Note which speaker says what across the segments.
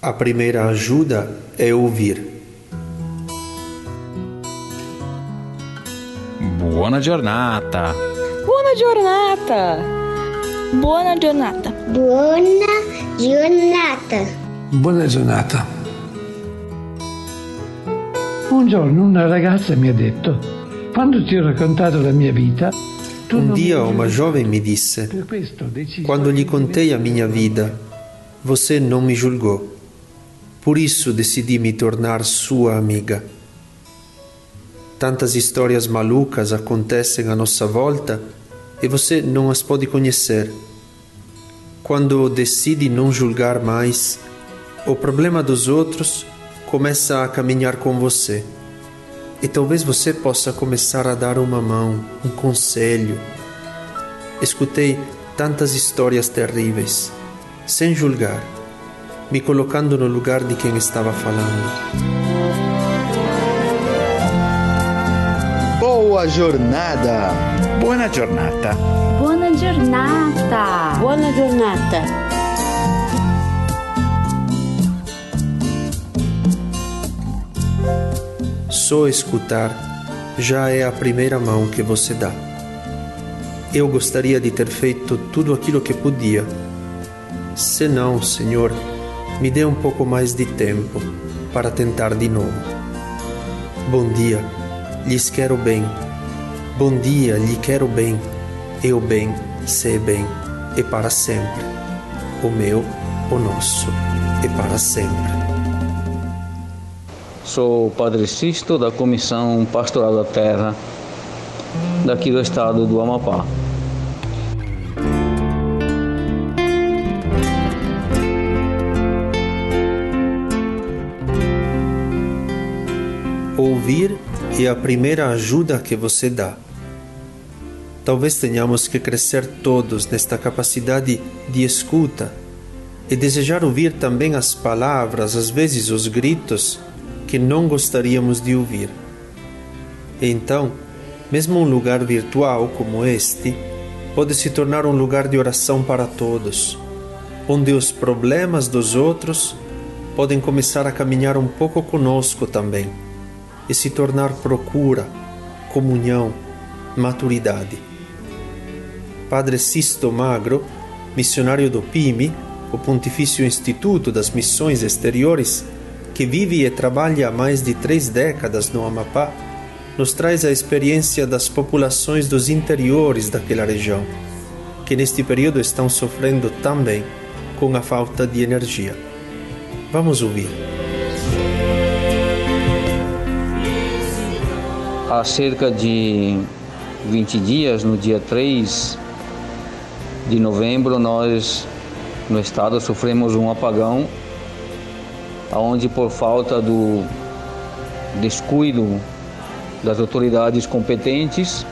Speaker 1: A primeira ajuda é ouvir.
Speaker 2: Buona giornata.
Speaker 3: Buona giornata. Buona giornata.
Speaker 4: Buona giornata.
Speaker 5: Buona giornata. Un giorno una ragazza mi ha detto, quando ti ho raccontato la mia vita, tu
Speaker 1: Um
Speaker 5: non
Speaker 1: dia
Speaker 5: mi
Speaker 1: uma
Speaker 5: giuravi.
Speaker 1: jovem me disse: Quando lhe contei a minha vida, você não me julgou. Por isso decidi me tornar sua amiga. Tantas histórias malucas acontecem à nossa volta e você não as pode conhecer. Quando decide não julgar mais, o problema dos outros começa a caminhar com você. E talvez você possa começar a dar uma mão, um conselho, Escutei tantas histórias terríveis, sem julgar, me colocando no lugar de quem estava falando.
Speaker 6: Boa jornada!
Speaker 2: Buona giornata.
Speaker 7: Buona giornata.
Speaker 8: Buona giornata.
Speaker 1: Só escutar já é a primeira mão que você dá. Eu gostaria de ter feito tudo aquilo que podia. Se não, Senhor, me dê um pouco mais de tempo para tentar de novo. Bom dia, lhes quero bem. Bom dia, lhe quero bem. Eu bem, sei bem, e para sempre. O meu, o nosso, e para sempre.
Speaker 9: Sou o Padre Sisto da Comissão Pastoral da Terra daqui do estado do Amapá.
Speaker 1: Ouvir é a primeira ajuda que você dá. Talvez tenhamos que crescer todos nesta capacidade de escuta e desejar ouvir também as palavras, às vezes os gritos, que não gostaríamos de ouvir. Então, mesmo um lugar virtual como este pode se tornar um lugar de oração para todos, onde os problemas dos outros podem começar a caminhar um pouco conosco também e se tornar procura, comunhão, maturidade. Padre Sisto Magro, missionário do PIMI, o Pontifício Instituto das Missões Exteriores, que vive e trabalha há mais de três décadas no Amapá, nos traz a experiência das populações dos interiores daquela região, que neste período estão sofrendo também com a falta de energia. Vamos ouvir.
Speaker 9: Há cerca de 20 dias, no dia 3 de novembro, nós no estado sofremos um apagão, onde por falta do descuido das autoridades competentes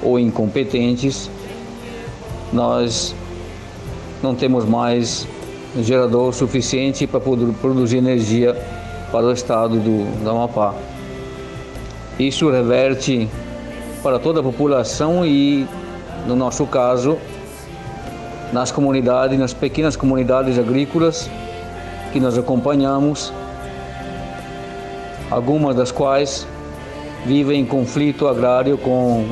Speaker 9: ou incompetentes, nós não temos mais gerador suficiente para produzir energia para o estado do, do Amapá. Isso reverte para toda a população e, no nosso caso, nas comunidades, nas pequenas comunidades agrícolas que nós acompanhamos, algumas das quais vivem em conflito agrário com,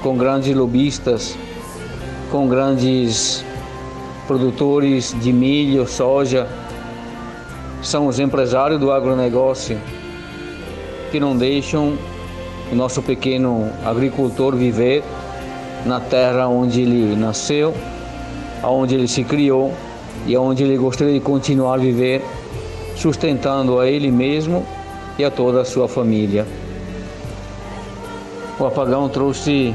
Speaker 9: com grandes lobistas, com grandes produtores de milho, soja, são os empresários do agronegócio que não deixam o nosso pequeno agricultor viver na terra onde ele nasceu, onde ele se criou e onde ele gostaria de continuar a viver, sustentando a ele mesmo e a toda a sua família. O apagão trouxe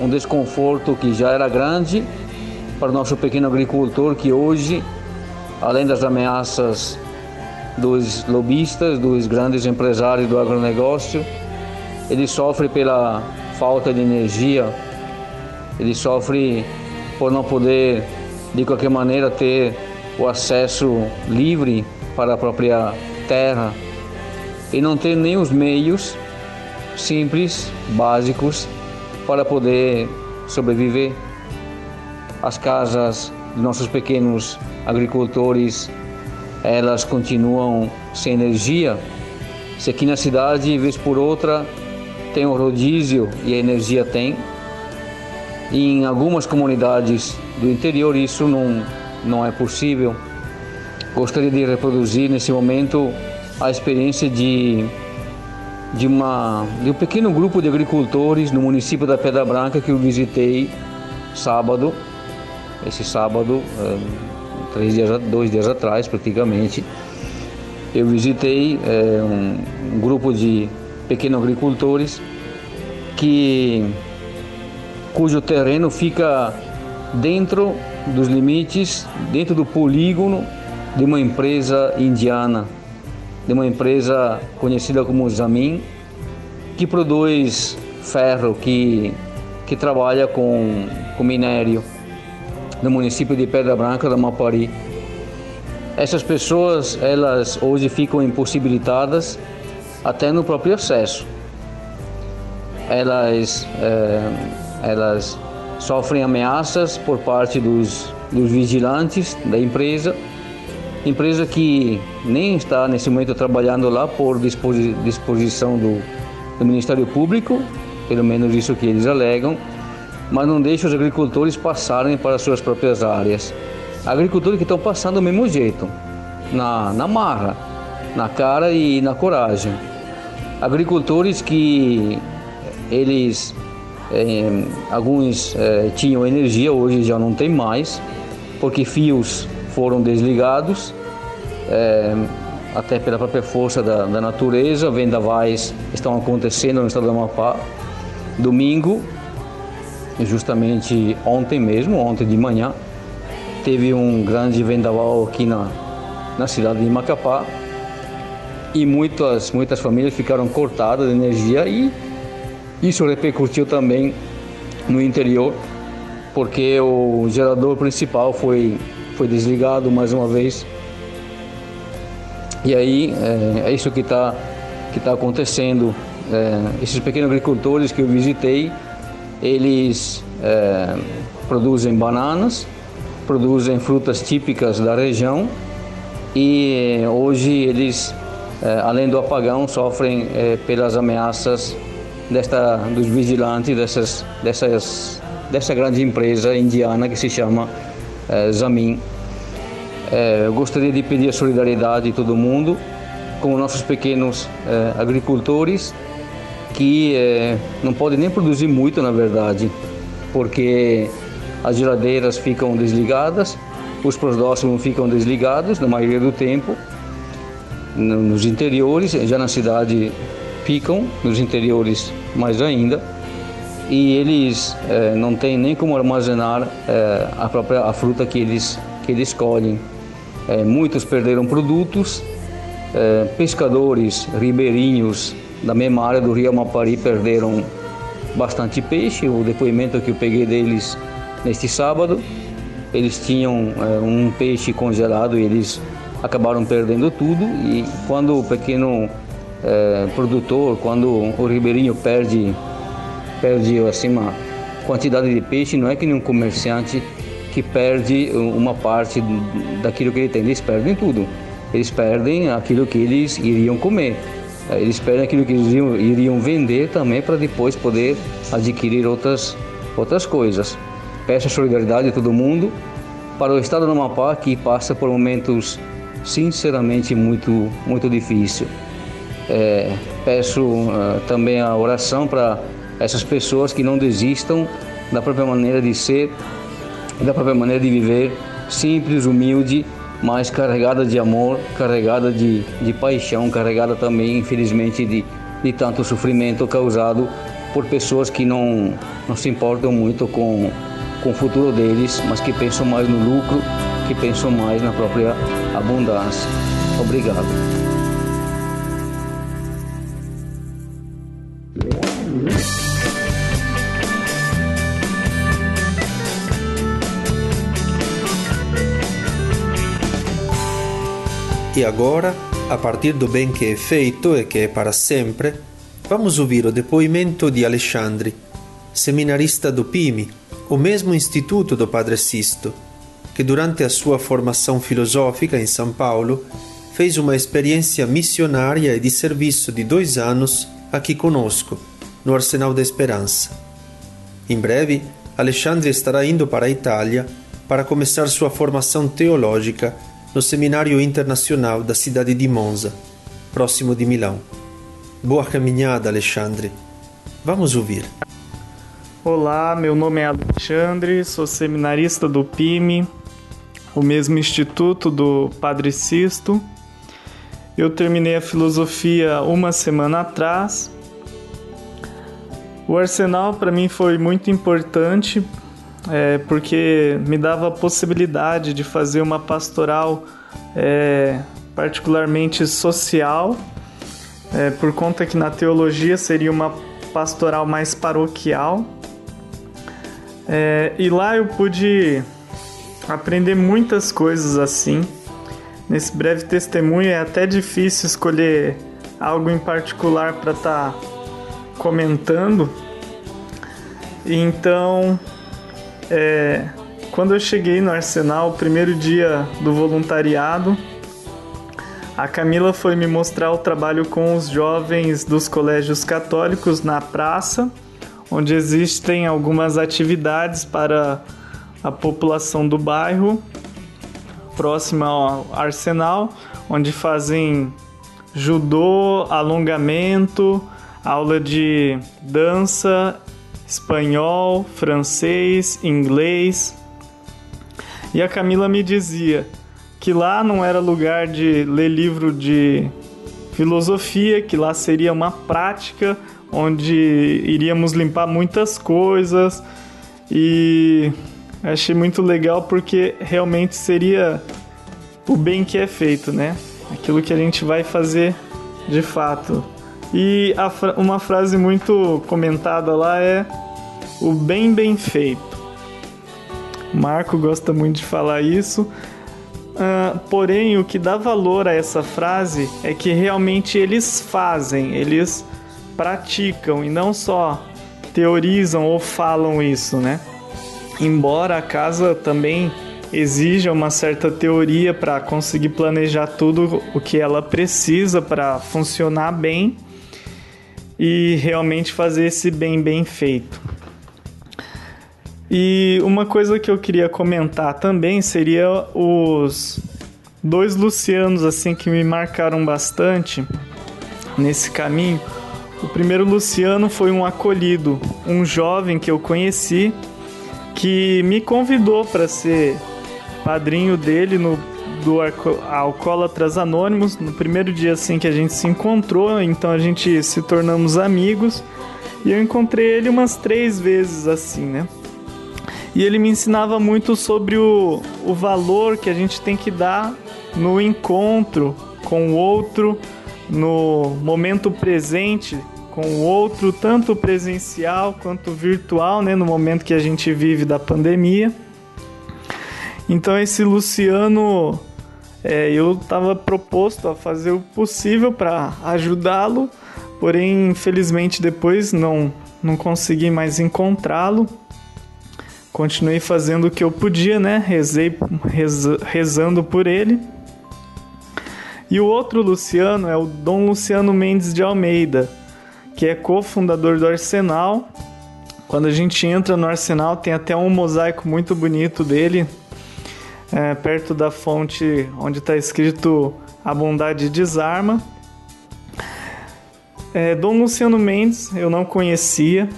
Speaker 9: um desconforto que já era grande para o nosso pequeno agricultor que hoje, além das ameaças dos lobistas, dos grandes empresários do agronegócio, ele sofre pela falta de energia, ele sofre por não poder, de qualquer maneira, ter o acesso livre para a própria terra. E não ter nem os meios simples, básicos, para poder sobreviver. As casas de nossos pequenos agricultores elas continuam sem energia, se aqui na cidade, vez por outra, tem o rodízio e a energia tem, em algumas comunidades do interior isso não, não é possível. Gostaria de reproduzir nesse momento a experiência de, de, uma, de um pequeno grupo de agricultores no município da Pedra Branca que eu visitei sábado, esse sábado, eh, três dias, dois dias atrás praticamente. Eu visitei é, um, um grupo de pequenos agricultores que cujo terreno fica dentro dos limites, dentro do polígono de uma empresa indiana, de uma empresa conhecida como Zamin, que produz ferro, que, que trabalha com, com minério no município de Pedra Branca, da Mapari. Essas pessoas, elas hoje ficam impossibilitadas até no próprio acesso. Elas, é, elas sofrem ameaças por parte dos, dos vigilantes da empresa, empresa que nem está nesse momento trabalhando lá por disposição do, do Ministério Público, pelo menos isso que eles alegam, mas não deixa os agricultores passarem para suas próprias áreas. Agricultores que estão passando do mesmo jeito, na, na marra, na cara e na coragem. Agricultores que eles é, alguns é, tinham energia, hoje já não tem mais, porque fios foram desligados, é, até pela própria força da, da, natureza. Vendavais estão acontecendo no estado do Amapá. Domingo, justamente ontem mesmo, ontem de manhã, teve um grande vendaval aqui na, na cidade de Macapá e muitas, muitas famílias ficaram cortadas de energia e isso repercutiu também no interior, porque o gerador principal foi, foi desligado mais uma vez. E aí é, é isso que está que tá acontecendo. É, esses pequenos agricultores que eu visitei, eles é, produzem bananas, produzem frutas típicas da região e hoje eles, é, além do apagão, sofrem é, pelas ameaças desta, dos vigilantes dessas, dessas, dessa grande empresa indiana que se chama Zamin. Eu gostaria de pedir a solidariedade de todo mundo com os nossos pequenos agricultores que é, não podem nem produzir muito, na verdade, porque as geladeiras ficam desligadas, os próximos ficam desligados na maioria do tempo, nos interiores, já na cidade ficam, nos interiores mais ainda, e eles é, não têm nem como armazenar é, a própria a fruta que eles, que eles colhem. É, muitos perderam produtos, pescadores ribeirinhos da mesma área do Rio Amapari perderam bastante peixe. O depoimento que eu peguei deles neste sábado, eles tinham um peixe congelado e eles acabaram perdendo tudo. E quando o pequeno é, produtor, quando o ribeirinho perde, perde assim, uma quantidade de peixe, não é que nenhum comerciante que perde uma parte daquilo que ele tem, eles perdem tudo. Eles perdem aquilo que eles iriam comer. Eles perdem aquilo que eles iriam, iriam vender também para depois poder adquirir outras, outras coisas. Peço a solidariedade de todo mundo para o estado do Amapá que passa por momentos sinceramente muito, muito difíceis. É, peço uh, também a oração para essas pessoas que não desistam da própria maneira de ser, da própria maneira de viver, simples, humilde, mas carregada de amor, carregada de, de paixão, carregada também, infelizmente, de, de tanto sofrimento causado por pessoas que não, não se importam muito com, com o futuro deles, mas que pensam mais no lucro, que pensam mais na própria abundância. Obrigado.
Speaker 1: E agora, a partir do bem que é feito e que é para sempre, vamos ouvir o depoimento de Alexandre, seminarista do PIMI, o mesmo instituto do Padre Sisto, que durante a sua formação filosófica em São Paulo fez uma experiência missionária e de serviço de dois anos aqui conosco, no Arsenal da Esperança. Em breve, Alexandre estará indo para a Itália para começar sua formação teológica no Seminário Internacional da cidade de Monza, próximo de Milão. Boa caminhada, Alexandre. Vamos ouvir.
Speaker 8: Olá, meu nome é Alexandre, sou seminarista do PIME, o mesmo instituto do Padre Sisto. Eu terminei a filosofia uma semana atrás. O Arsenal para mim foi muito importante é, porque me dava a possibilidade de fazer uma pastoral é, particularmente social, é, por conta que na teologia seria uma pastoral mais paroquial. É, e lá eu pude aprender muitas coisas assim. Nesse breve testemunho é até difícil escolher algo em particular para estar tá comentando. Então, é, quando eu cheguei no Arsenal, primeiro dia do voluntariado, a Camila foi me mostrar o trabalho com os jovens dos colégios católicos na praça, onde existem algumas atividades para a população do bairro, próxima ao Arsenal, onde fazem judô, alongamento, aula de dança espanhol, francês, inglês. E a Camila me dizia que lá não era lugar de ler livro de filosofia, que lá seria uma prática onde iríamos limpar muitas coisas e achei muito legal porque realmente seria o bem que é feito, né? Aquilo que a gente vai fazer de fato. E uma frase muito comentada lá é o bem bem feito. Marco gosta muito de falar isso. Uh, porém, o que dá valor a essa frase é que realmente eles fazem, eles praticam e não só teorizam ou falam isso, né? Embora a casa também exija uma certa teoria para conseguir planejar tudo o que ela precisa para funcionar bem e realmente fazer esse bem bem feito. E uma coisa que eu queria comentar também seria os dois Lucianos assim que me marcaram bastante nesse caminho. O primeiro Luciano foi um acolhido, um jovem que eu conheci que me convidou para ser padrinho dele no do Alcoólatras Anônimos, no primeiro dia assim que a gente se encontrou, então a gente se tornamos amigos e eu encontrei ele umas três vezes assim, né? E ele me ensinava muito sobre o, o valor que a gente tem que dar no encontro com o outro, no momento presente com o outro, tanto presencial quanto virtual, né, no momento que a gente vive da pandemia. Então esse Luciano, é, eu estava proposto a fazer o possível para ajudá-lo, porém infelizmente depois não não consegui mais encontrá-lo continuei fazendo o que eu podia, né? Rezei rez, rezando por ele. E o outro Luciano é o Dom Luciano Mendes de Almeida, que é cofundador do Arsenal. Quando a gente entra no Arsenal, tem até um mosaico muito bonito dele, é, perto da fonte onde está escrito A Bondade Desarma. É, Dom Luciano Mendes eu não conhecia,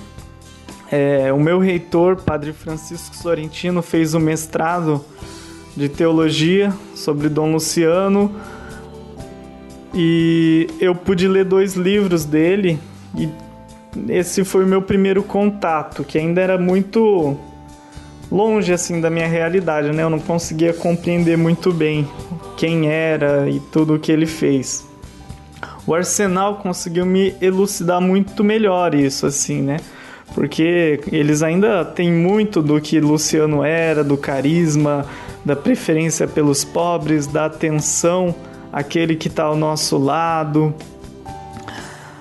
Speaker 8: é, o meu reitor, Padre Francisco Sorrentino, fez o um mestrado de teologia sobre Dom Luciano e eu pude ler dois livros dele e esse foi o meu primeiro contato, que ainda era muito longe assim da minha realidade, né? Eu não conseguia compreender muito bem quem era e tudo o que ele fez. O Arsenal conseguiu me elucidar muito melhor isso assim, né? porque eles ainda têm muito do que Luciano era, do carisma, da preferência pelos pobres, da atenção àquele que está ao nosso lado.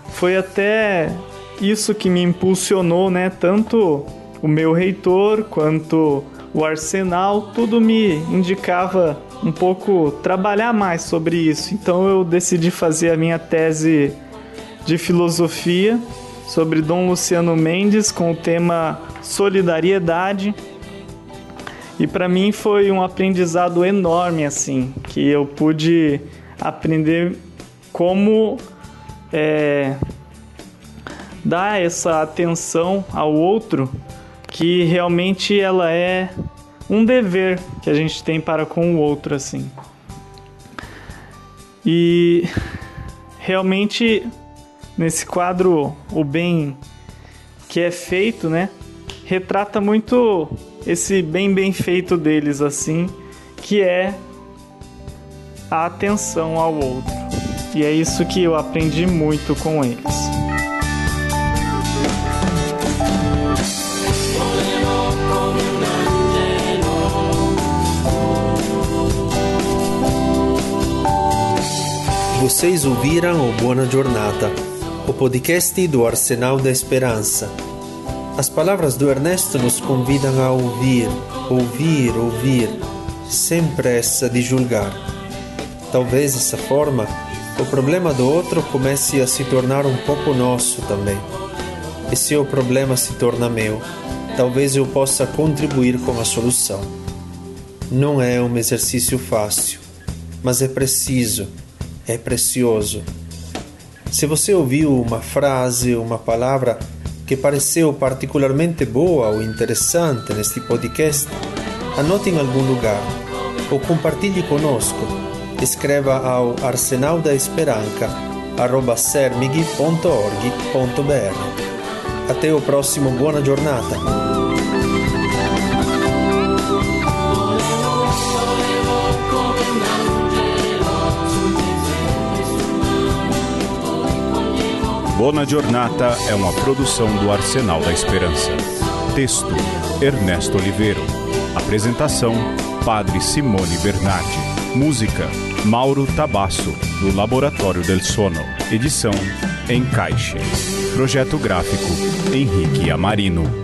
Speaker 8: Foi até isso que me impulsionou, né? Tanto o meu reitor quanto o arsenal, tudo me indicava um pouco trabalhar mais sobre isso. Então eu decidi fazer a minha tese de filosofia sobre Dom Luciano Mendes com o tema solidariedade. E para mim foi um aprendizado enorme assim, que eu pude aprender como é, dar essa atenção ao outro que realmente ela é um dever que a gente tem para com o outro assim. E realmente nesse quadro o bem que é feito, né, retrata muito esse bem bem feito deles assim, que é a atenção ao outro. E é isso que eu aprendi muito com eles.
Speaker 1: Vocês ouviram o Buona Giornata, o podcast do Arsenal da Esperança. As palavras do Ernesto nos convidam a ouvir, ouvir, ouvir, sem pressa de julgar. Talvez dessa forma, o problema do outro comece a se tornar um pouco nosso também. E se o problema se torna meu, talvez eu possa contribuir com a solução. Não é um exercício fácil, mas é preciso é precioso. Se você ouviu uma frase, uma palavra que pareceu particularmente boa ou interessante neste podcast, anote em algum lugar ou compartilhe conosco. Escreva ao arsenal da esperança sermig.org.br. Até o próximo Buona Giornata!
Speaker 10: Bona Giornata é uma produção do Arsenal da Esperança. Texto: Ernesto Oliveiro. Apresentação: Padre Simone Bernardi. Música: Mauro Tabasso, do Laboratório del Sono. Edição: Encaixe. Projeto gráfico: Henrique Amarino.